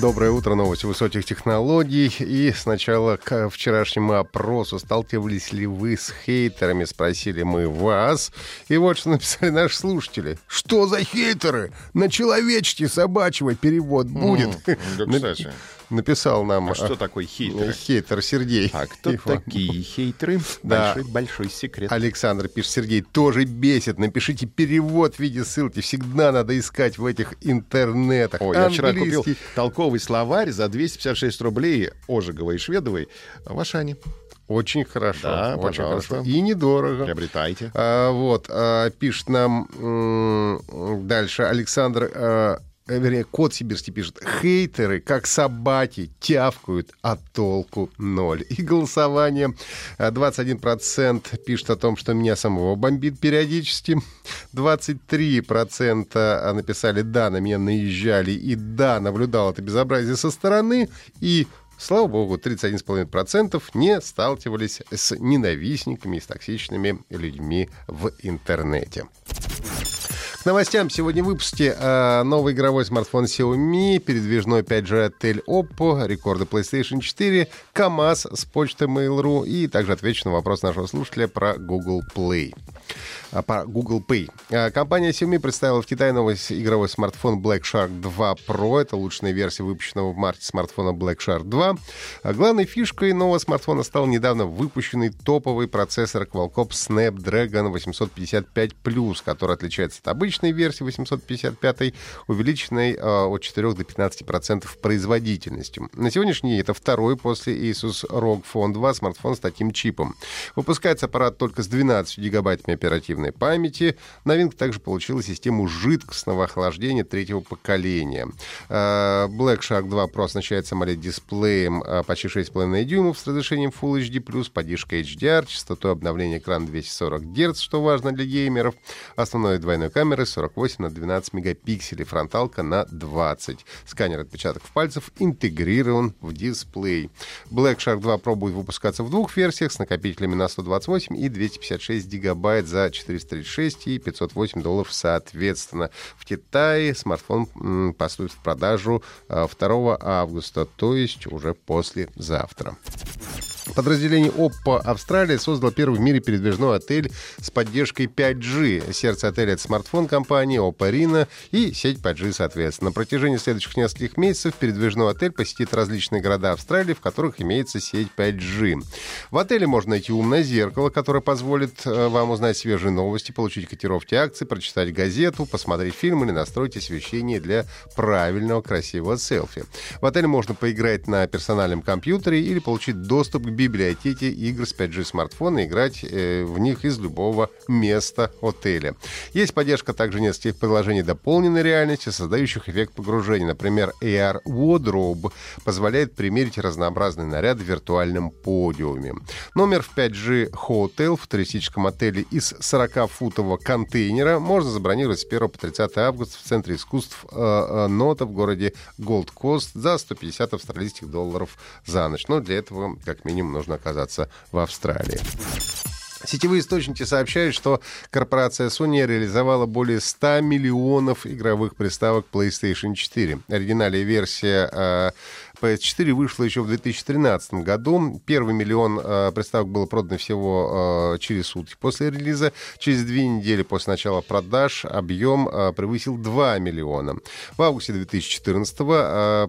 Доброе утро, новости высоких технологий. И сначала к вчерашнему опросу. Сталкивались ли вы с хейтерами? Спросили мы вас. И вот что написали наши слушатели. Что за хейтеры? На человечке собачьего перевод будет. Mm, да, кстати написал нам... А что такое хейтер? Хейтер Сергей. А кто Его. такие хейтеры? Да. Большой, большой секрет. Александр пишет, Сергей тоже бесит. Напишите перевод в виде ссылки. Всегда надо искать в этих интернетах. Ой, я вчера купил толковый словарь за 256 рублей Ожеговой и Шведовой в Ашане. Очень хорошо. Да, очень пожалуйста. хорошо. И недорого. Приобретайте. А, вот, а, пишет нам дальше Александр а, Э, вернее, кот сибирский пишет, хейтеры, как собаки, тявкают, а толку ноль. И голосование 21% э, пишет о том, что меня самого бомбит периодически. 23% написали «да, на меня наезжали» и «да, наблюдал это безобразие со стороны». И Слава богу, 31,5% не сталкивались с ненавистниками и с токсичными людьми в интернете новостям. Сегодня в выпуске э, новый игровой смартфон Xiaomi, передвижной 5G отель Oppo, рекорды PlayStation 4, КАМАЗ с почты Mail.ru и также отвечу на вопрос нашего слушателя про Google Play. А, по Google Pay. А, компания Xiaomi представила в Китае новый игровой смартфон Black Shark 2 Pro. Это улучшенная версия выпущенного в марте смартфона Black Shark 2. А главной фишкой нового смартфона стал недавно выпущенный топовый процессор Qualcomm Snapdragon 855+, который отличается от обычной версии 855, увеличенной от 4 до 15% производительностью. На сегодняшний день это второй после Asus ROG Phone 2 смартфон с таким чипом. Выпускается аппарат только с 12 гигабайтами оперативной памяти. Новинка также получила систему жидкостного охлаждения третьего поколения. Э, Black Shark 2 Pro оснащает самолет дисплеем э, почти 6,5 дюймов с разрешением Full HD+, поддержкой HDR, частотой обновления экрана 240 Гц, что важно для геймеров, основной двойной камеры 48 на 12 мегапикселей, фронталка на 20. Сканер отпечатков пальцев интегрирован в дисплей. Black Shark 2 Pro будет выпускаться в двух версиях с накопителями на 128 и 256 гигабайт за 436 и 508 долларов соответственно. В Китае смартфон поступит в продажу 2 а, августа, то есть уже послезавтра. Подразделение Oppo Австралия создало первый в мире передвижной отель с поддержкой 5G. Сердце отеля — это смартфон компании Oppo Reno и сеть 5G, соответственно. На протяжении следующих нескольких месяцев передвижной отель посетит различные города Австралии, в которых имеется сеть 5G. В отеле можно найти умное зеркало, которое позволит э, вам узнать свежие новости, получить котировки акций, прочитать газету, посмотреть фильм или настроить освещение для правильного красивого селфи. В отеле можно поиграть на персональном компьютере или получить доступ к библиотеке игр с 5G смартфона играть э, в них из любого места отеля. Есть поддержка также нескольких приложений дополненной реальности, создающих эффект погружения. Например, AR Wardrobe позволяет примерить разнообразный наряд в виртуальном подиуме. Номер в 5G Hotel в туристическом отеле из 40-футового контейнера можно забронировать с 1 по 30 августа в Центре искусств э, э, Нота в городе Gold Coast за 150 австралийских долларов за ночь. Но для этого, как минимум, ним нужно оказаться в Австралии. Сетевые источники сообщают, что корпорация Sony реализовала более 100 миллионов игровых приставок PlayStation 4. Оригинальная версия э, PS4 вышла еще в 2013 году. Первый миллион э, приставок было продано всего э, через сутки после релиза. Через две недели после начала продаж объем э, превысил 2 миллиона. В августе 2014 э,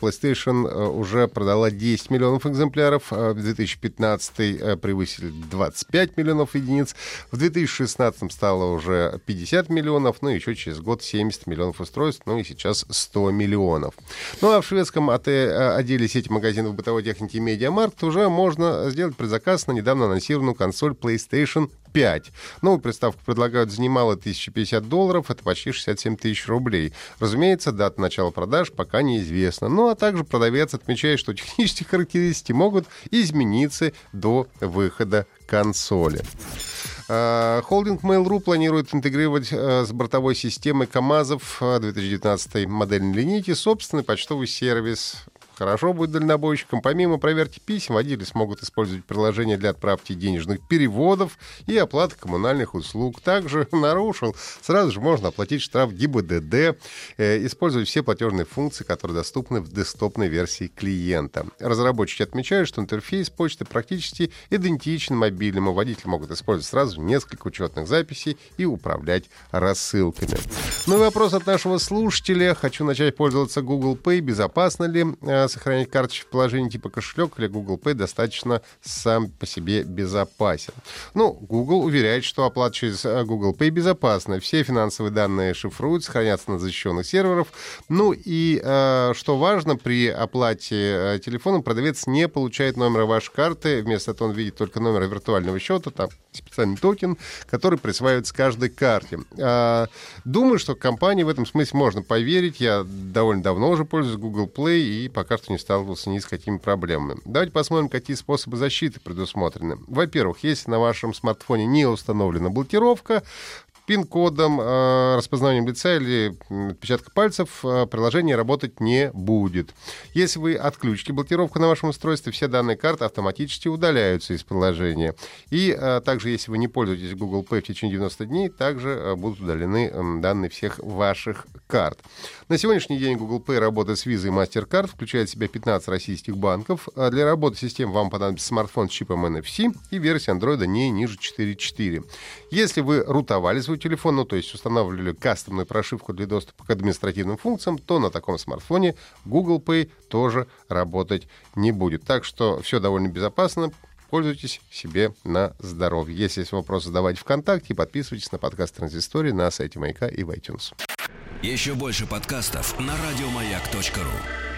PlayStation э, уже продала 10 миллионов экземпляров. Э, в 2015 э, превысили 25 миллионов единиц. В 2016 стало уже 50 миллионов. Ну, еще через год 70 миллионов устройств. Ну, и сейчас 100 миллионов. Ну, а в шведском отделе отделе сети магазинов бытовой техники Медиамаркт уже можно сделать предзаказ на недавно анонсированную консоль PlayStation 5. Новую приставку предлагают за немало 1050 долларов, это почти 67 тысяч рублей. Разумеется, дата начала продаж пока неизвестна. Ну а также продавец отмечает, что технические характеристики могут измениться до выхода консоли. А, холдинг Mail.ru планирует интегрировать с бортовой системой КАМАЗов 2019 модельной линейки собственный почтовый сервис. Хорошо будет дальнобойщикам. Помимо проверки писем, водители смогут использовать приложение для отправки денежных переводов и оплаты коммунальных услуг. Также нарушил, сразу же можно оплатить штраф ГИБДД, э, используя все платежные функции, которые доступны в десктопной версии клиента. Разработчики отмечают, что интерфейс почты практически идентичен мобильному. Водители могут использовать сразу несколько учетных записей и управлять рассылками. Ну и вопрос от нашего слушателя. Хочу начать пользоваться Google Pay. Безопасно ли э, сохранять карточки в положении типа кошелек или Google Pay достаточно сам по себе безопасен. Ну, Google уверяет, что оплата через э, Google Pay безопасна. Все финансовые данные шифруют, сохранятся на защищенных серверах. Ну и, э, что важно, при оплате э, телефоном продавец не получает номера вашей карты. Вместо этого он видит только номер виртуального счета, там специальный токен, который присваивается каждой карте. А, думаю, что компании в этом смысле можно поверить. Я довольно давно уже пользуюсь Google Play и пока что не сталкивался ни с какими проблемами. Давайте посмотрим, какие способы защиты предусмотрены. Во-первых, если на вашем смартфоне не установлена блокировка, пин-кодом, э, распознаванием лица или отпечатка пальцев э, приложение работать не будет. Если вы отключите блокировку на вашем устройстве, все данные карты автоматически удаляются из приложения. И э, также, если вы не пользуетесь Google Pay в течение 90 дней, также будут удалены данные всех ваших карт. На сегодняшний день Google Pay работает с Visa и MasterCard, включает в себя 15 российских банков. Для работы системы вам понадобится смартфон с чипом NFC и версия Android не ниже 4.4. Если вы рутовали свой телефон, ну то есть устанавливали кастомную прошивку для доступа к административным функциям, то на таком смартфоне Google Pay тоже работать не будет. Так что все довольно безопасно пользуйтесь себе на здоровье. Если есть вопросы, задавайте ВКонтакте, подписывайтесь на подкаст Транзистории на сайте Маяка и в iTunes. Еще больше подкастов на радиомаяк.ру